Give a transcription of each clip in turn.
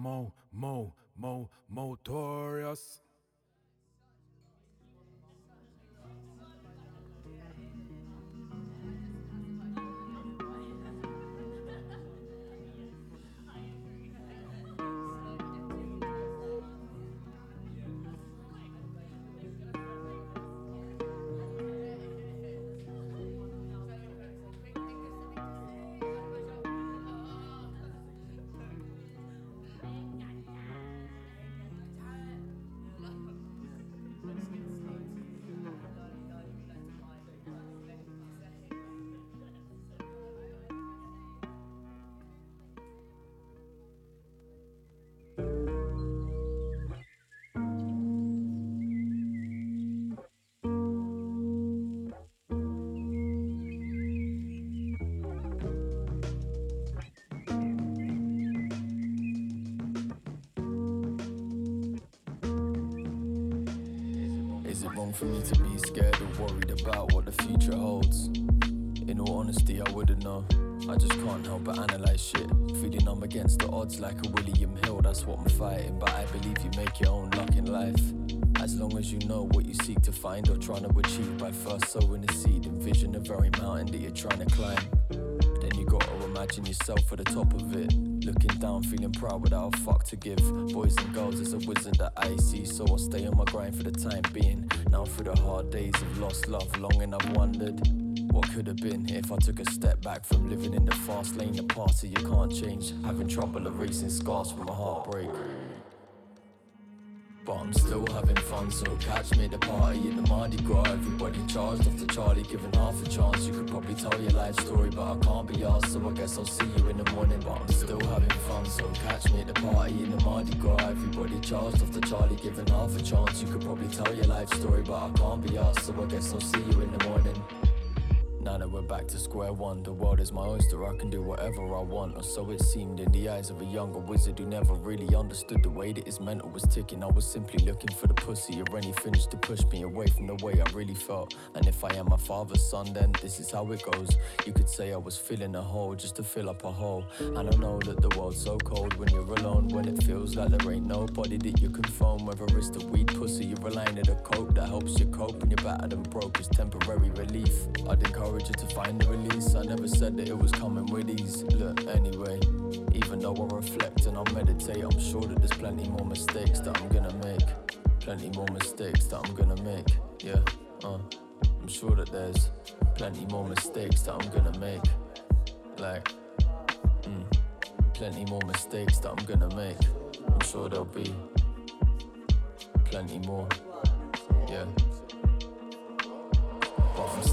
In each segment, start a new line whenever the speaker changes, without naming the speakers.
mo, mo, mo, motorious.
Wrong for me to be scared or worried about what the future holds? In all honesty, I wouldn't know. I just can't help but analyze shit. Feeling I'm against the odds like a William Hill, that's what I'm fighting. But I believe you make your own luck in life. As long as you know what you seek to find or trying to achieve by first sowing a seed, envision the very mountain that you're trying to climb. Then you gotta imagine yourself at the top of it. Looking down, feeling proud without a fuck to give. Boys and girls, it's a wizard that I see. So I'll stay on my grind for the time being. Now through the hard days of lost love, long and I've wondered. What could have been if I took a step back from living in the fast lane, the past you can't change. Having trouble erasing scars from a heartbreak. Fun, so catch me at the party in the Mardi Gras. Everybody charged off to Charlie, giving half a chance. You could probably tell your life story, but I can't be asked, so I guess I'll see you in the morning. But I'm still having fun, so catch me at the party in the Mardi Gras. Everybody charged off to Charlie, giving half a chance. You could probably tell your life story, but I can't be asked, so I guess I'll see you in the morning. Back to square one, the world is my oyster. I can do whatever I want, or so it seemed in the eyes of a younger wizard who never really understood the way that his mental was ticking. I was simply looking for the pussy or any finish to push me away from the way I really felt. And if I am my father's son, then this is how it goes. You could say I was filling a hole just to fill up a hole. And I know that the world's so cold when you're alone, when it feels like there ain't nobody that you can phone. Whether it's the weed pussy, you're relying on the coke that helps you cope when you're battered and broke. It's temporary relief. I'd encourage you to find the release. I never said that it was coming with ease. Look, anyway, even though I reflect and I meditate, I'm sure that there's plenty more mistakes that I'm gonna make. Plenty more mistakes that I'm gonna make. Yeah, uh, I'm sure that there's plenty more mistakes that I'm gonna make. Like, mm, plenty more mistakes that I'm gonna make. I'm sure there'll be plenty more. Yeah.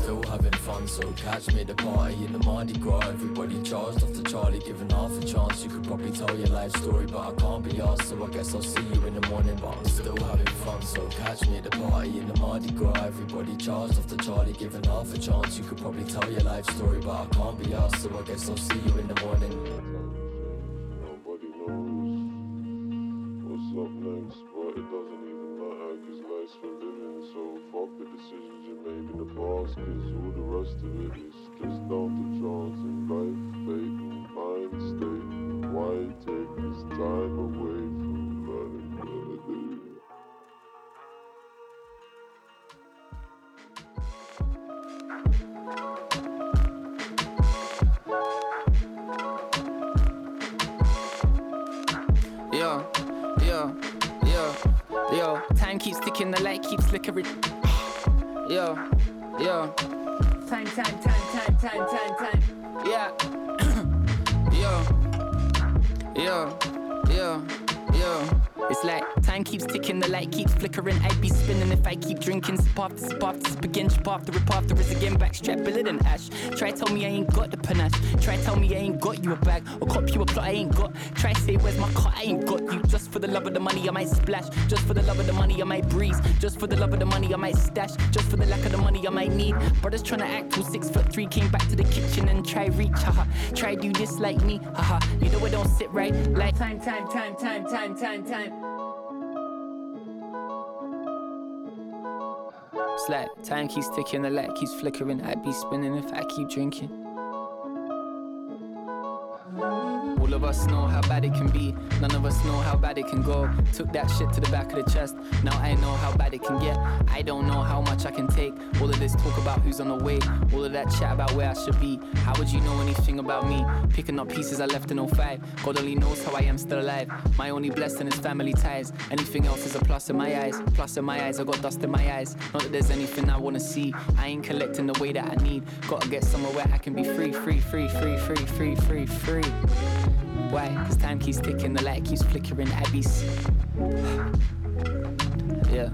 Still having fun, so catch me at the party in the Mardi Gras. Everybody charged off to Charlie, given half a chance. You could probably tell your life story, but I can't be asked, so I guess I'll see you in the morning. But I'm still having fun, so catch me at the party in the Mardi Gras. Everybody charged off to Charlie, given half a chance. You could probably tell your life story, but I can't be asked, so I guess I'll see you in the morning.
Like me. Haha. You know I don't sit right. Like time, time, time, time, time, time, time. It's like time keeps ticking, the light keeps flickering. I'd be spinning if I keep drinking. All of us know how bad it can be. None of us know how bad it can go. Took that shit to the back of the chest. Now I know how bad it can get. I don't know how much I can take. All of this talk about who's on the way. All of that chat about where I should be. How would you know anything about me? Picking up pieces I left in 05. God only knows how I am still alive. My only blessing is family ties. Anything else is a plus in my eyes. Plus in my eyes, I got dust in my eyes. Not that there's anything I wanna see. I ain't collecting the way that I need. Gotta get somewhere where I can be free, free, free, free, free, free, free, free. Why? Cause time keeps ticking, the light keeps flickering, I be. yeah.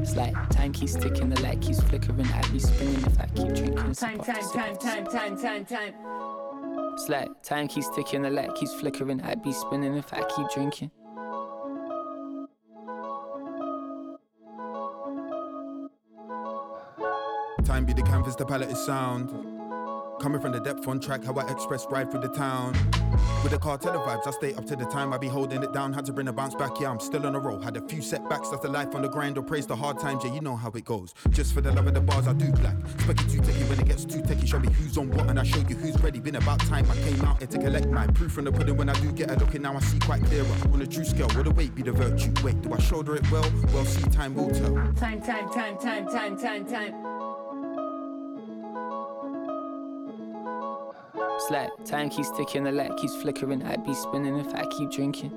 It's like time keeps ticking, the light keeps flickering, I be spinning if I keep drinking.
Time, time, time, time, time, time, time.
It's like time keeps ticking, the light keeps flickering, I be spinning if I keep drinking.
Time be the canvas, the palette is sound. Coming from the depth on track, how I express ride through the town. With the cartel vibes, I stay up to the time, I be holding it down. Had to bring a bounce back, yeah, I'm still on the roll. Had a few setbacks, that's the life on the grind, or praise the hard times, yeah, you know how it goes. Just for the love of the bars, I do black. Spec it too techie when it gets too techie. Show me who's on what, and I show you who's ready. Been about time I came out here to collect mine. Proof from the pudding when I do get a look, and now I see quite clearer. On a true scale, will the weight be the virtue? Wait, do I shoulder it well? Well, see, time will tell.
Time, time, time, time, time, time, time.
Like time keeps ticking, the light keeps flickering. I'd be spinning if I keep drinking.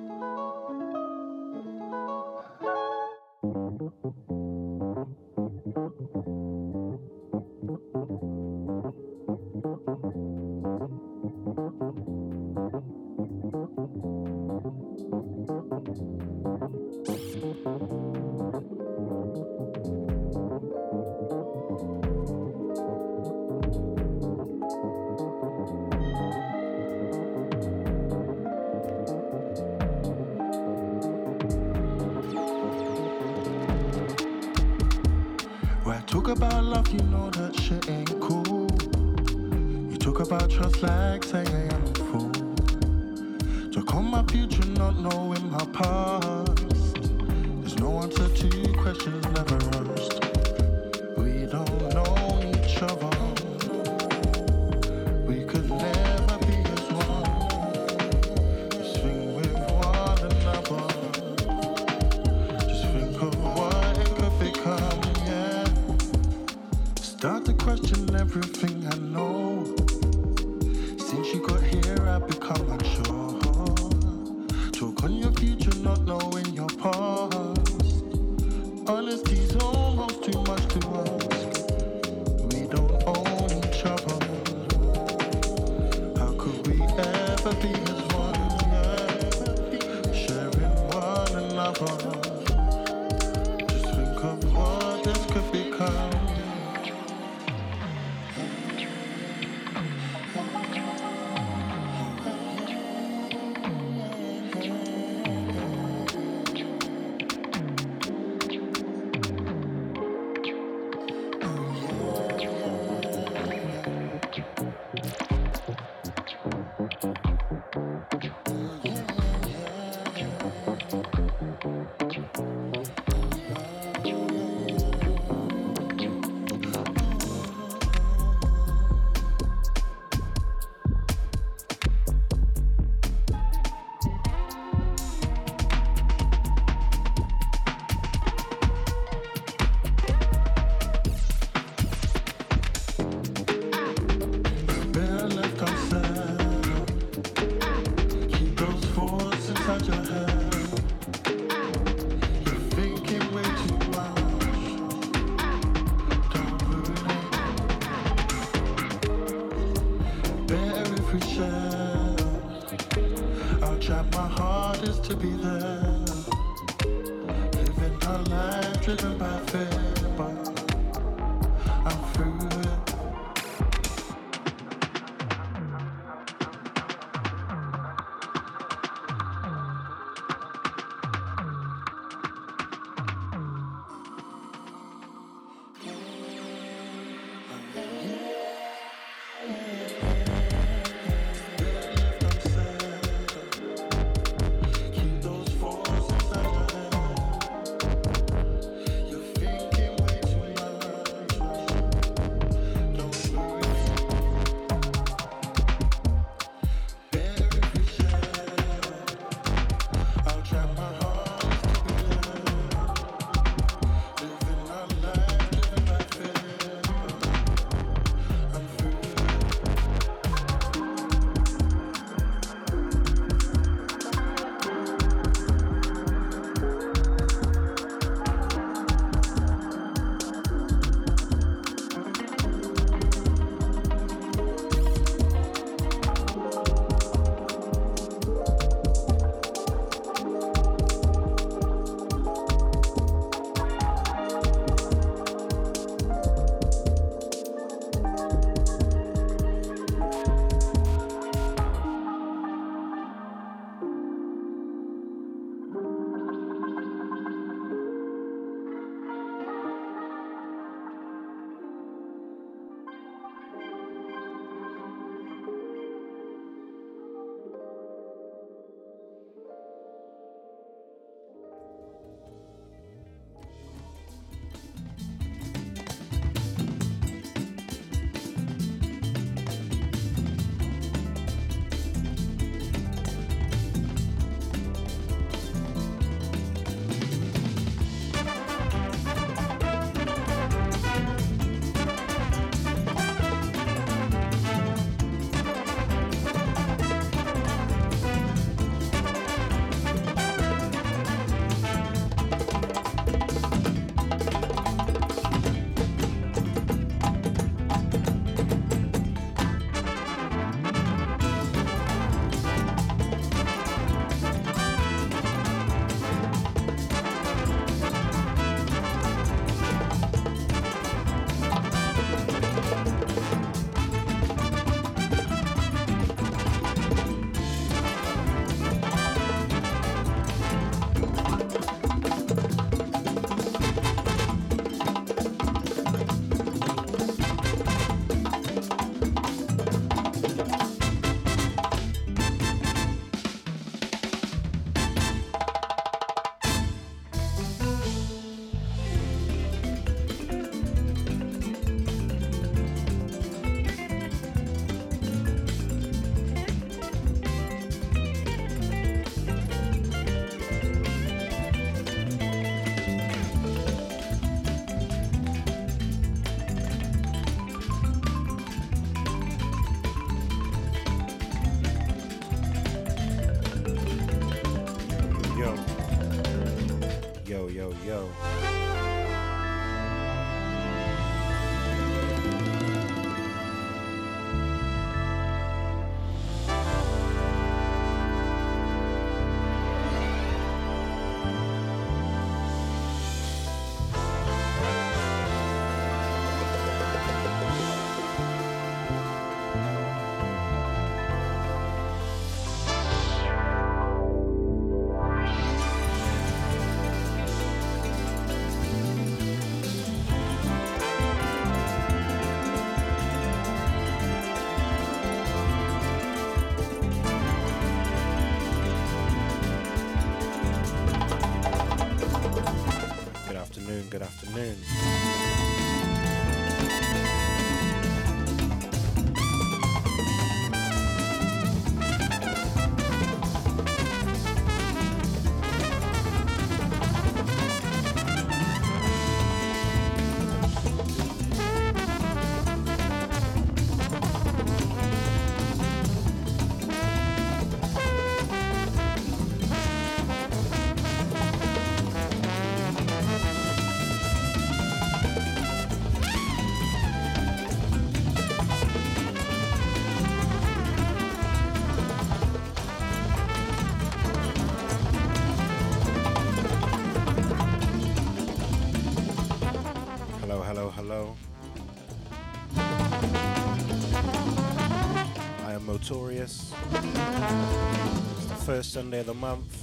Sunday of the month.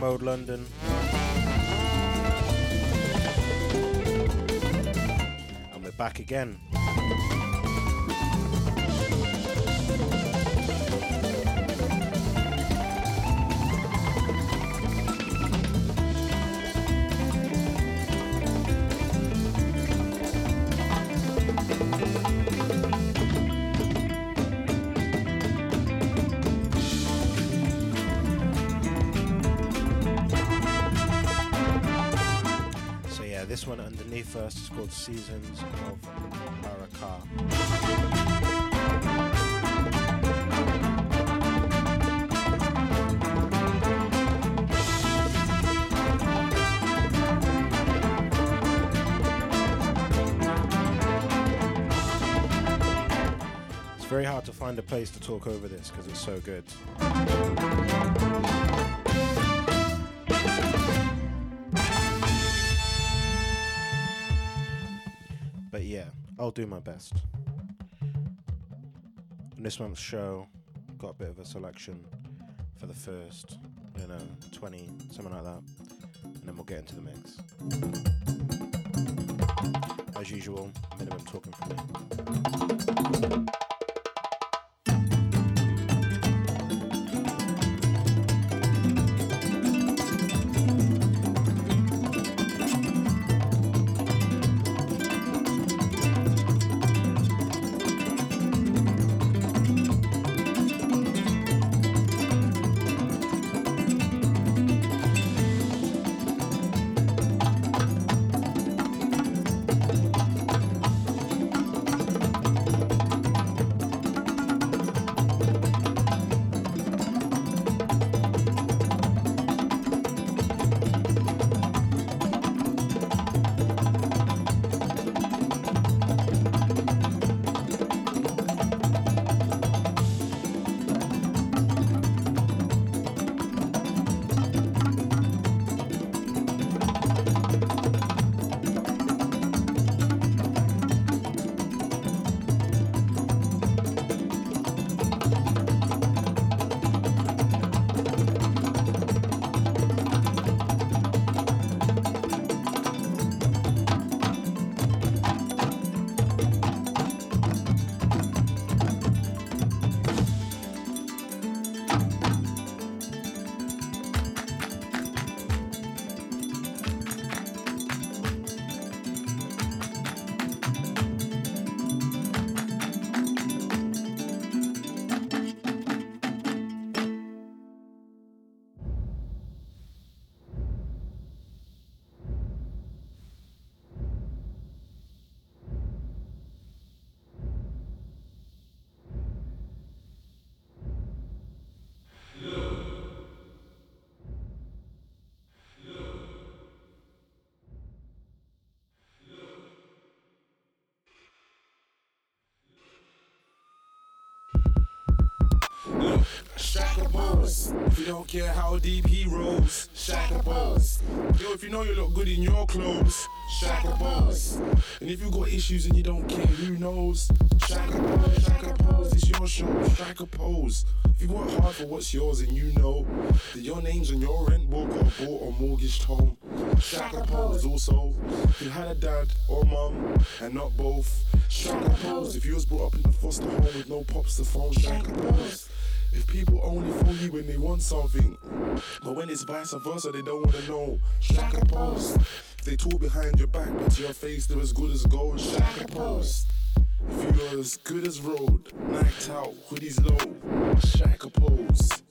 Mode London. And we're back again. Seasons of Barakah. It's very hard to find a place to talk over this because it's so good. I'll do my best. In this month's show, got a bit of a selection for the first, you know, 20, something like that. And then we'll get into the mix. As usual, minimum talking for me.
Shaka pose. If you don't care how deep he rolls, Shaka pose. Yo, if you know you look good in your clothes, Shaka pose. And if you got issues and you don't care, who knows? Shaka pose, Shaka pose. It's your show, Shaka pose. If you work hard for what's yours and you know that your name's on your rent book or bought or mortgaged home, Shaka pose. Also, if you had a dad or mum and not both, Shaka pose. If you was brought up in a foster home with no pops to phone, Shaka pose. If people only fool you when they want something, but when it's vice versa, they don't wanna know. Shaka pose. If they talk behind your back, but to your face they're as good as gold. Shaka pose. If you're as good as road, night out, hoodies low. Shaka pose.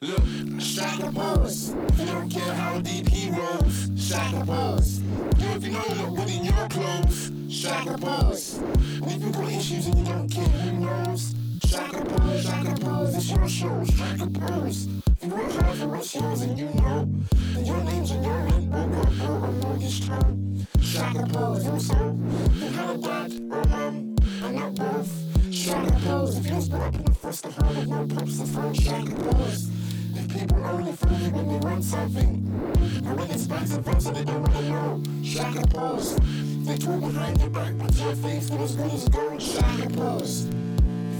Look, Shaka pose. You don't care how deep he rolls. Shaka pose. If you know you look good in your clothes. Shaka pose. You got issues and you don't care, who knows? Shaka pose, Shaka pose. It's your show. Shaka pose. If you work hard for what's yours and you know that your name's on your rent book or bill or mortgage home. Shaka pose. Also, you had a dad or mum, and not both. Shaka pose. If you was brought up in the foster home with no pops to phone. Shaka pose. People only you when they want something, and when it's vice versa, they don't wanna know. Shaka pose. They talk behind your back, but your face, they're as good as gold. Shaka pose.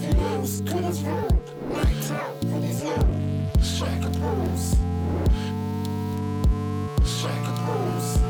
If good as out, when he's low. Shaka pose. Shaka pose.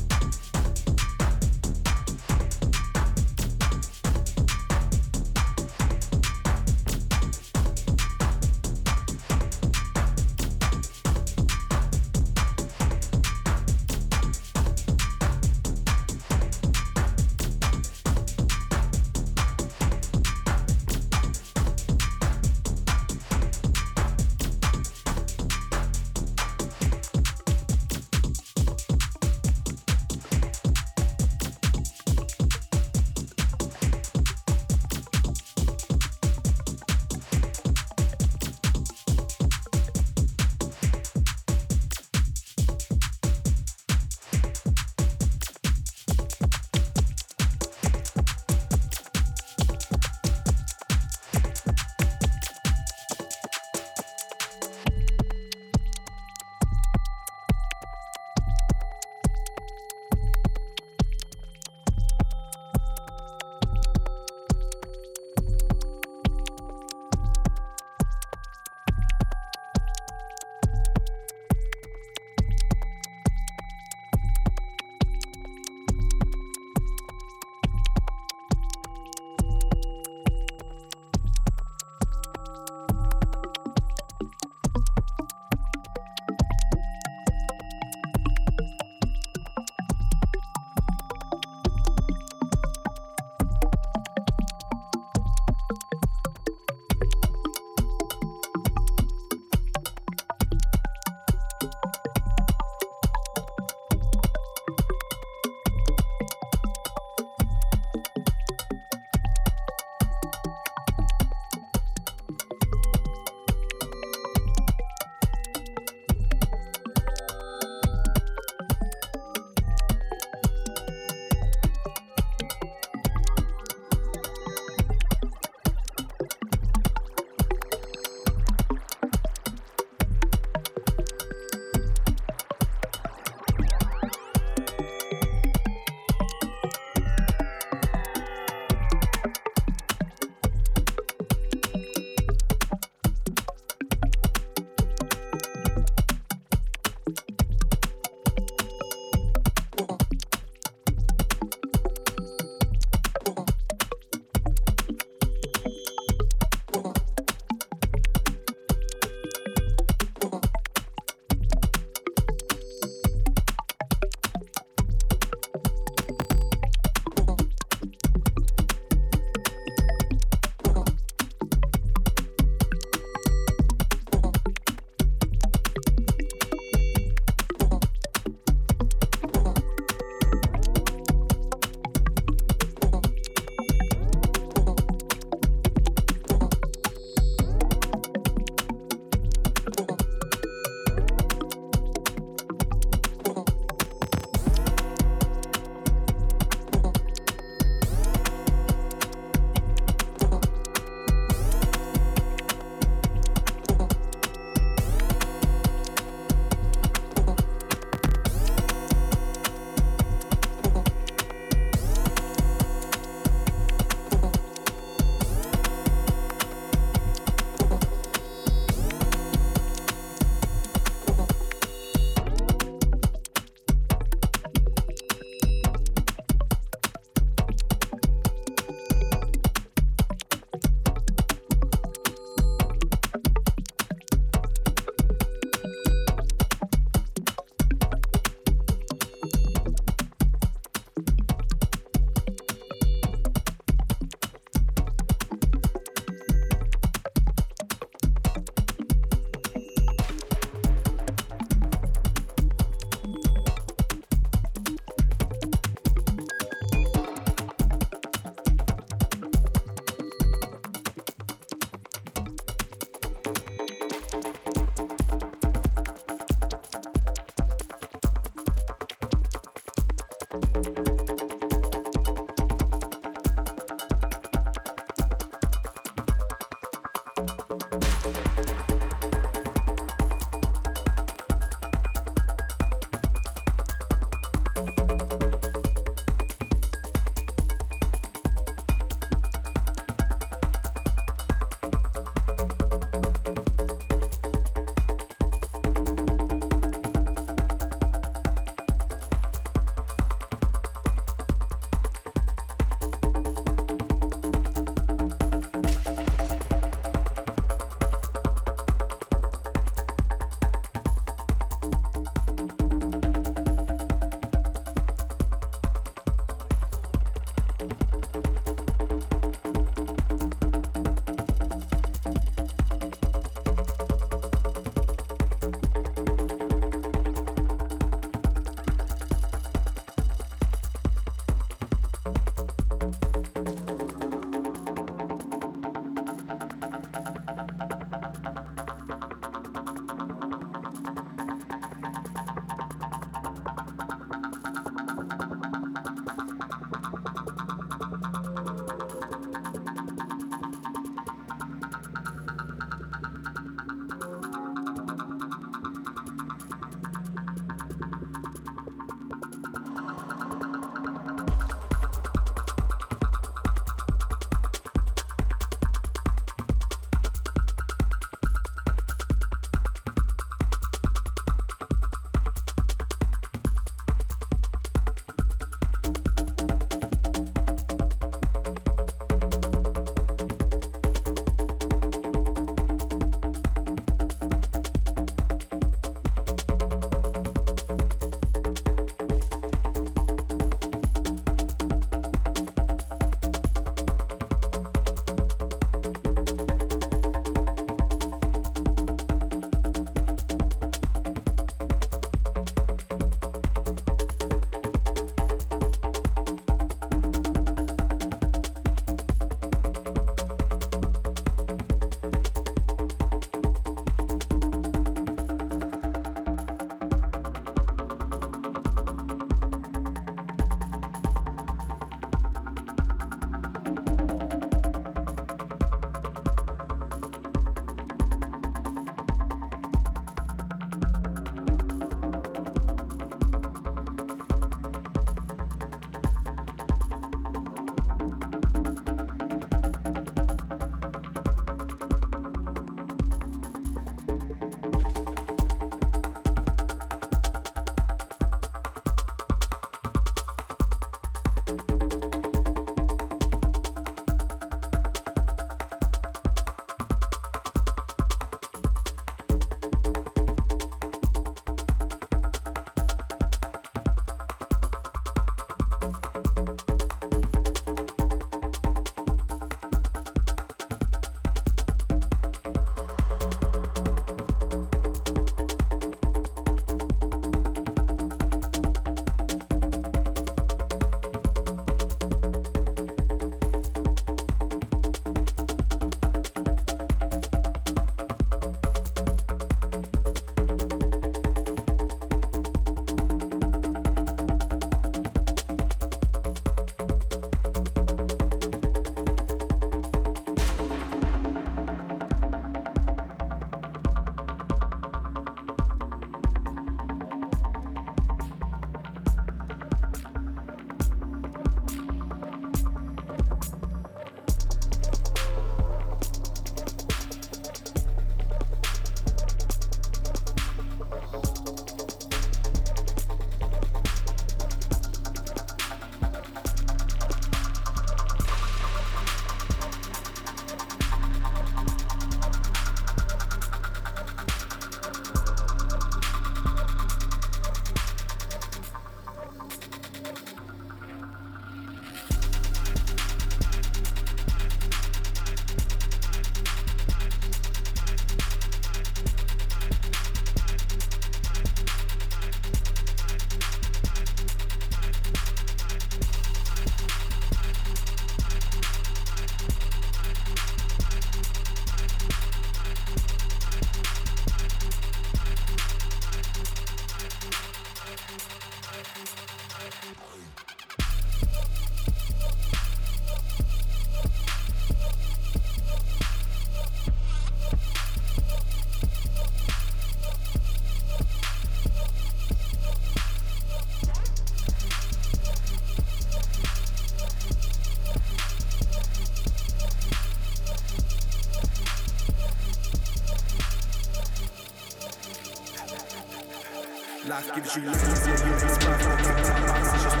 Gives you limits, yeah, you ain't it's just I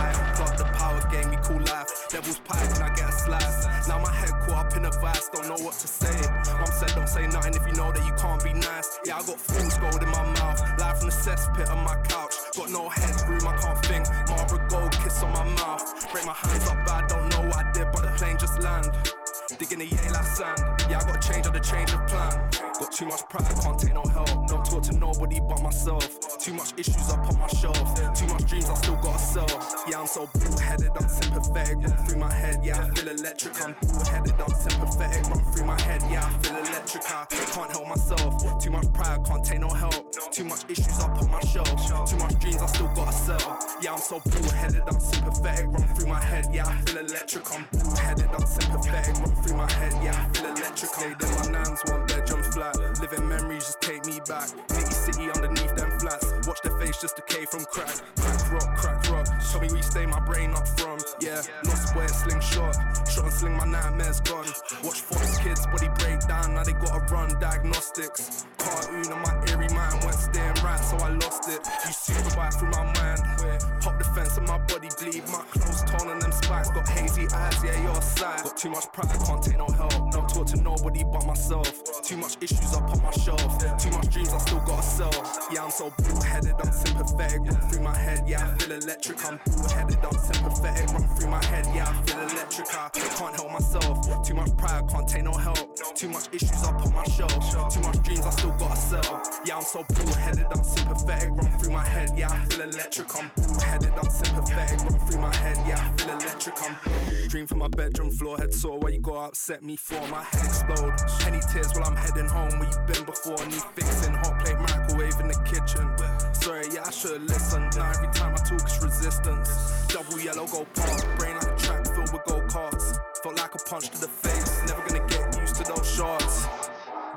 eye. Got the power game, we call life. Devil's pie, can I get a slice? Now my head caught up in a vice, don't know what to say. Mom said, don't say nothing if you know that you can't be nice. Yeah, I got fool's gold in my mouth. Live from the cesspit on my couch. Got no headroom, I can't think. Marlboro gold kiss on my mouth. Break my hands up, but I don't know what I did, but the plane just land. Digging the yay like sand. Yeah, I got change of the change of plan. Got too much pride, can't take no but myself. Too much issues up on my shelf. Too much dreams I still gotta sell. Yeah, I'm so bull-headed, I'm sympathetic. Run through my head, yeah, I feel electric. I'm bull-headed, I'm sympathetic. Run through my head, yeah, I feel electric. I can't help myself. Too much pride, can't take no help. Too much issues up on my shelf. Too much dreams I still gotta sell. Yeah, I'm so bull-headed, I'm sympathetic. Run through my head, yeah, I feel electric. I'm bull-headed, I'm sympathetic. Run through my head, yeah, I feel electric. Laid in my nans, one bedroom flat. Living memories just take me back. Just decay from crack. Crack rock, crack rock. Show me where you stay my brain up from. Yeah, lost boy, slingshot. Shot and sling, my nightmare's gone. Watch Fox kids, body break down. Now they gotta run diagnostics. Cartoon on my eerie mind went staying right, so I lost it. You super bite through my mind. Pop the fence and my body bleed. My clothes torn on them spikes. Got hazy eyes, yeah, your side. Got too much pride, can't take no help. Talk to nobody but myself. Too much issues up on my shelf. Too much dreams I still gotta sell. Yeah, I'm so bull-headed, I'm sympathetic. Run through my head, yeah, I feel electric. I'm bull-headed, I'm sympathetic. Run through my head, yeah, I feel electric. I can't help myself. Too much pride, can't take no help. Too much issues up on my shelf. Too much dreams I still gotta sell. Yeah, I'm so bull-headed, I'm sympathetic. Run through my head, yeah, I feel electric. I'm bull-headed, I'm sympathetic. Run through my head, yeah, I feel electric. I'm dream from my bedroom floor, head sore. Where you go upset me for my head explode. Penny tears while I'm heading home. Where you been before? Need fixing. Hot plate microwave in the kitchen. Sorry, yeah, I should've listened. Now every time I talk, it's resistance. Double yellow go past. Brain like a track filled with go karts. Felt like a punch to the face. Never gonna get used to those shots.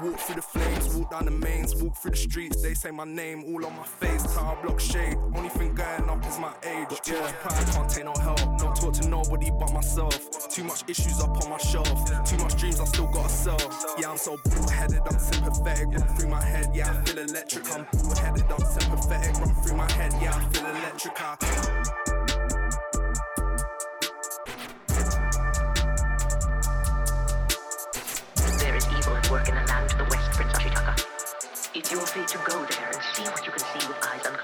Walk through the flames, walk down the mains, walk through the streets. They say my name all on my face. Tower block shade. My age. Too much pride, can't take no help. Don't talk to nobody but myself. Too much issues up on my shelf. Too much dreams I still gotta sell. Yeah, I'm so bull-headed, I'm sympathetic. Run through my head, yeah, I feel electric. I'm bull-headed, I'm sympathetic. Run through my head, yeah, I feel electric. I
work in the land to the west, Prince Ashitaka. It's your fate to go there and see what you can see with eyes unclouded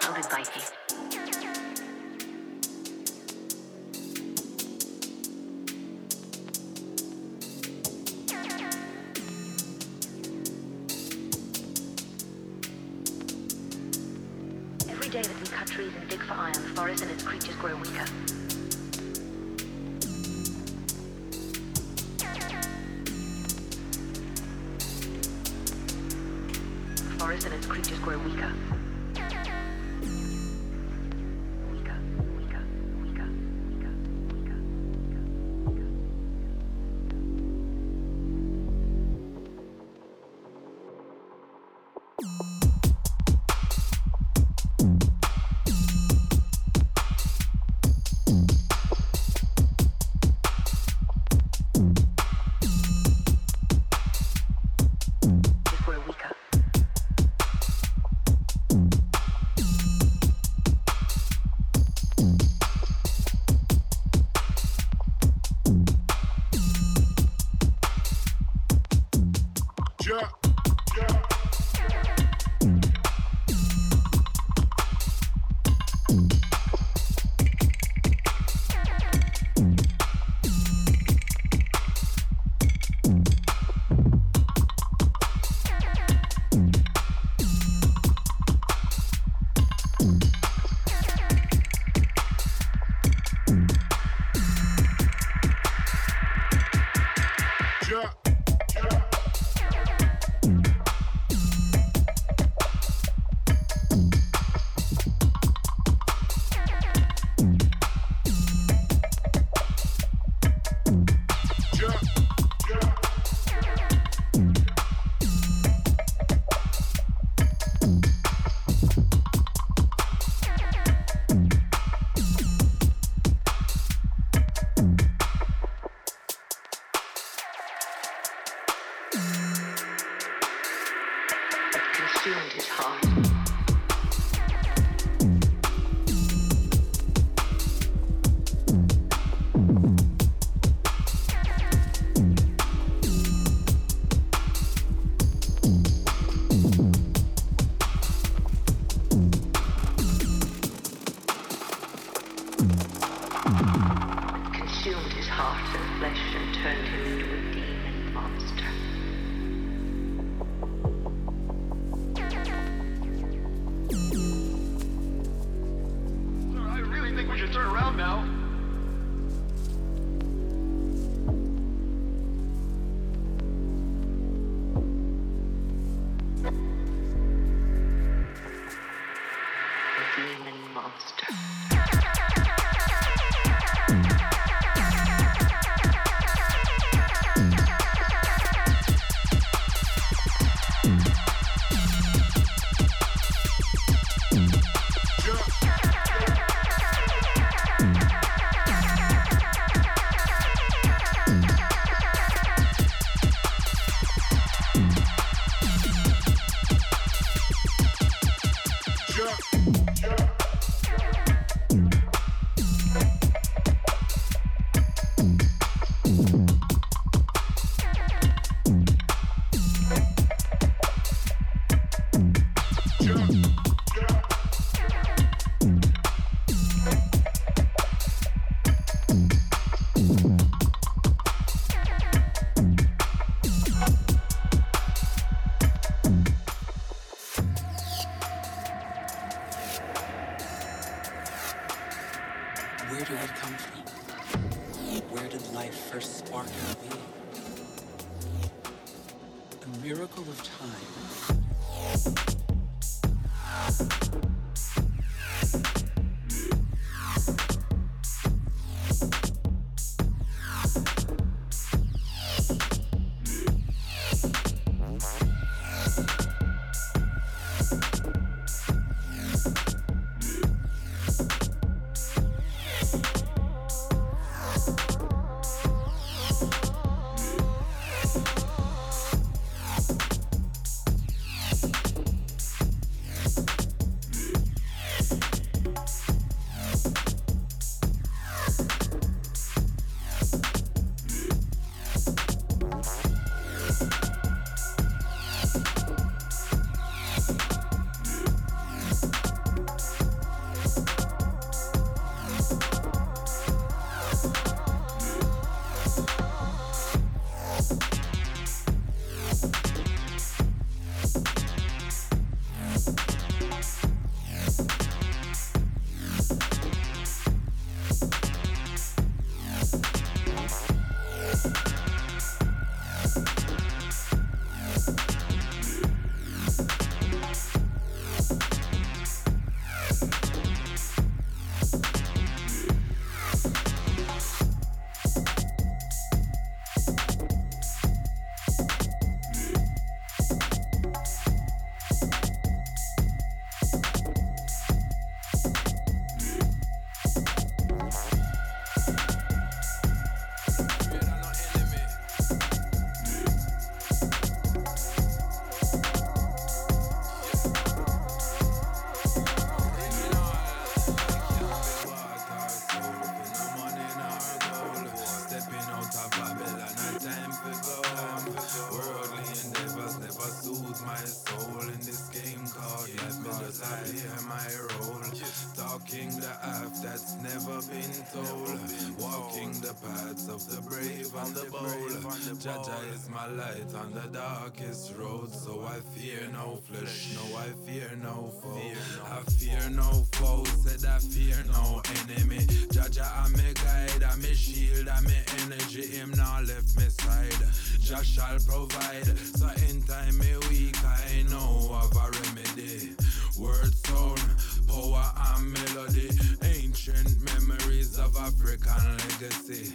Jah Jah is my light on the darkest road. So I fear no flesh, no, I fear no foe. I fear no foe, said I fear no enemy. Jah Jah, I'm a guide, I'm a shield, I'm a energy. Him now left me side. Jah shall provide. So in time me weak, I know of a remedy. Word sound, power and melody. Ancient memories of African legacy.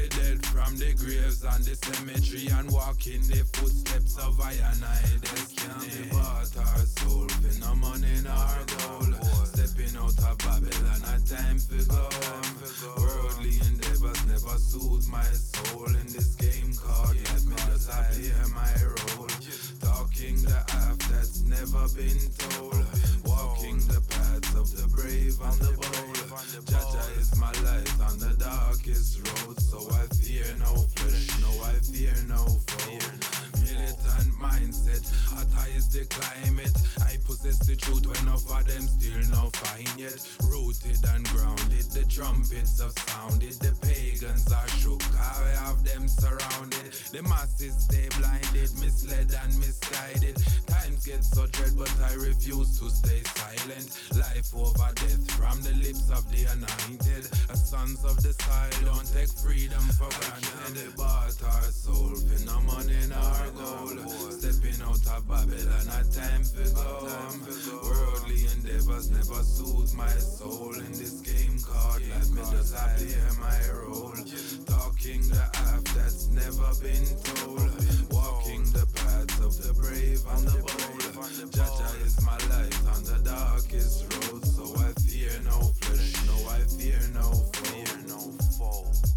The dead from the graves and the cemetery and walk in the footsteps of I and I destiny. Bought our soul for no money nor gold. Stepping out of Babylon, a time for go. Worldly endeavors never soothe my soul in this game called life. Me just hear my role. Talking the half that's never been told. Walking the paths of the brave and the bold. Jah Jah is my light on the darkest road. So I fear no flesh, no, I fear no foe. Militant mindset, is the climate. I possess the truth when of them still no fine yet. Rooted and grounded, the trumpets have sounded, the pagans are shook. I have them surrounded, the masses stay blinded, misled and misguided. Times get so dread, but I refuse to stay silent. Life over death from the lips of the anointed. As sons of the soil, don't take freedom for granted. They bought our soul, for no money, our goal. Stepping out of Babylon, a time for go. Worldly endeavors never soothe my soul in this game called life. Me just I play my role. Talking the half that's never been told. Walking the paths of the brave and the bold. Jah Jah is my light on the darkest road. So I fear no flesh, no, I fear no fear no foe.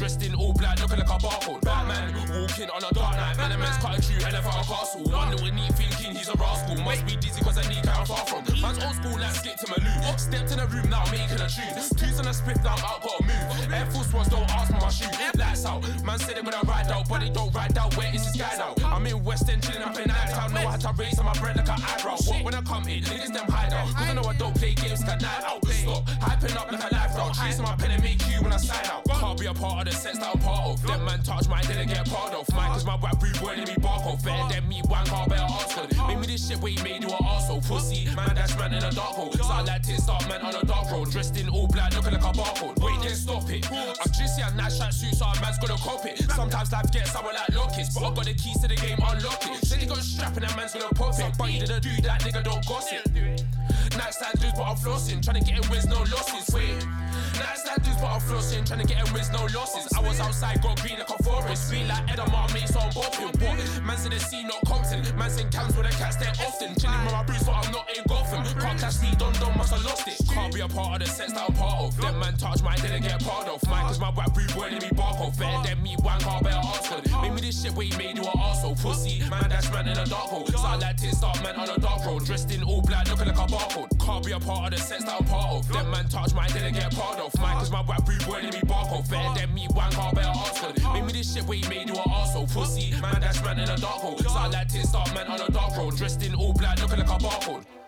Dressed in all Sometimes life gets someone like lockets, but I got the keys to the game, unlock it. Said he got strap and that man's gonna pop it. But he didn't do that, nigga, don't gossip. Nightstand dudes, but I'm flossing. Trying to get in wins, no losses. Wait. Nightstand dudes, but I'm flossing. Trying to get in wins, no losses. I was outside, got green like a forest. Green like Edamar, mates on bopping. What? Man's in the sea, not Compton. Man's in camps where the cats stay often. Chilling with my boots, but I'm not in Gotham. Can't catch me, Don Don must have lost it. Can't be a part of the sets that I'm part of. Them man touch mine, didn't get part of. Off. Better than me, one car, better. Make me this shit where you made you an arsehole. Pussy, man, dash man in a dark hole. Start like tit, start man on a dark road. Dressed in all black, looking like a barcode. Can't be a part of the sets that I'm part of. Them man touch mine, didn't get part of. Mine, cause my rap rude boy, me bark off. Better than me, one car, better. Make me this shit where you made you an arsehole. Pussy, man, dash man in a dark hole. Start like tit, start man on a dark road. Dressed in all black, looking like a barcode.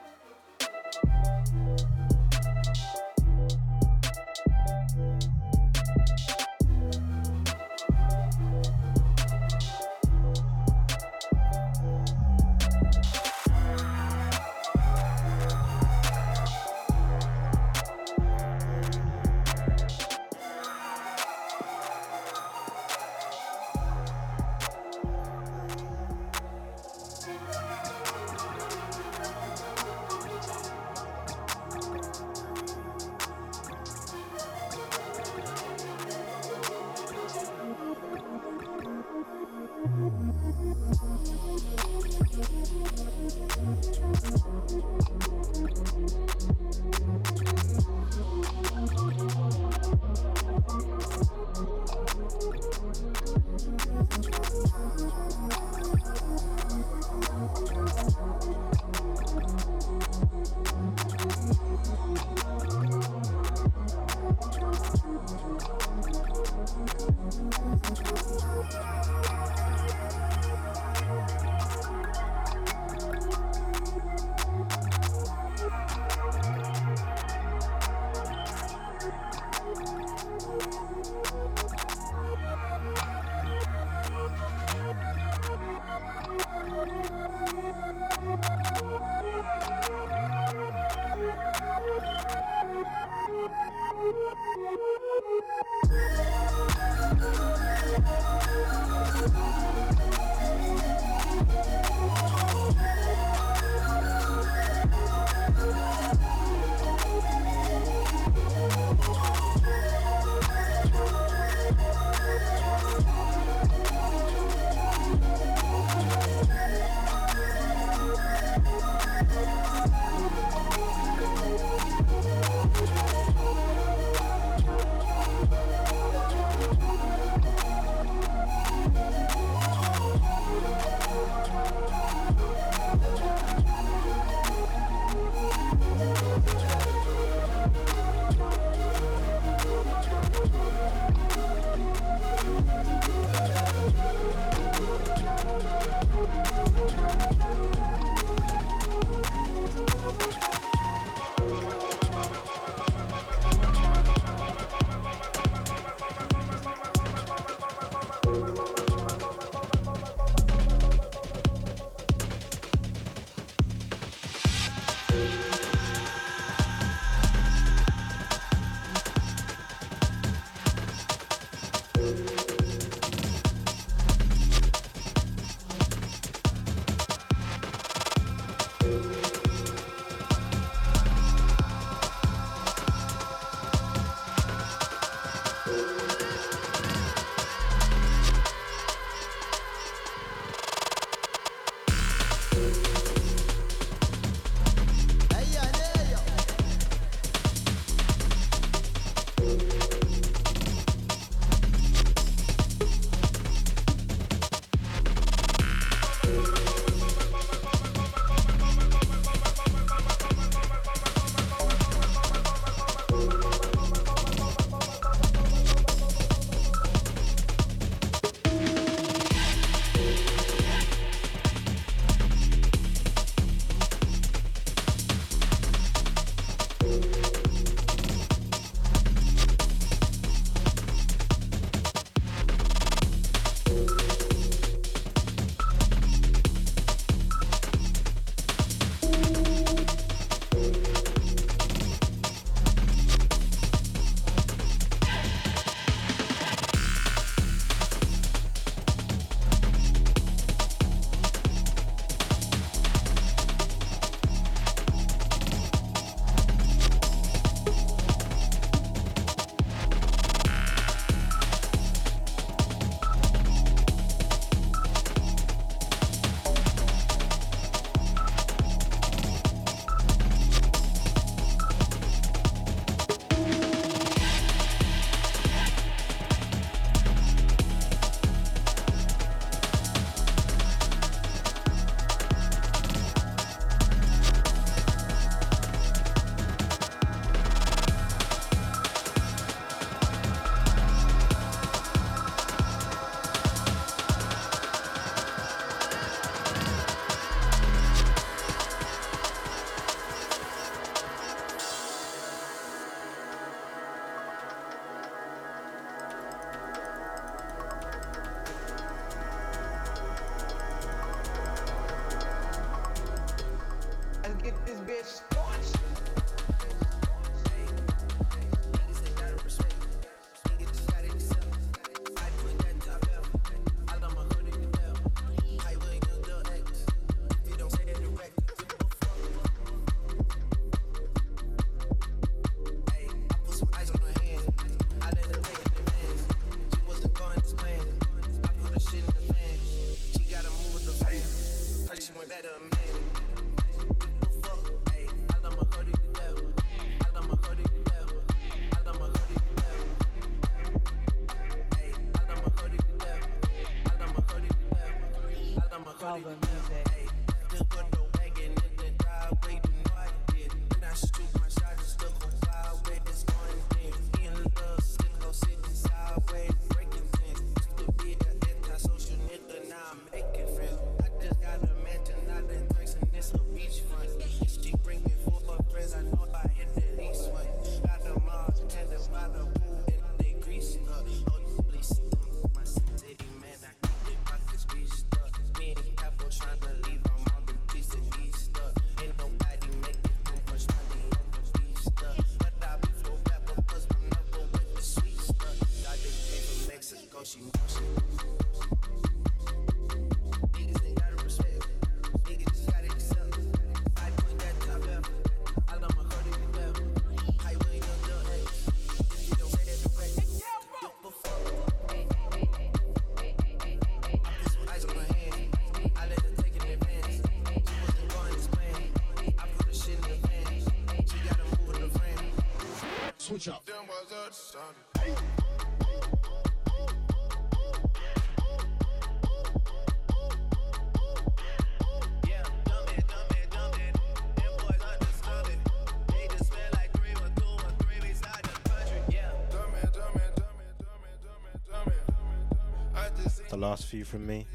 last few from me.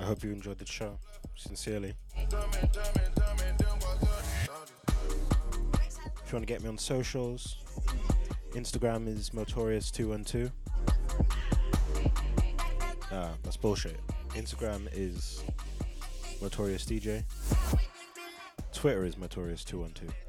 I hope you enjoyed the show. Sincerely. If you want to get me on socials, Instagram is Motorious212. Ah, that's bullshit. Instagram is Motorious DJ. Twitter is Motorious212.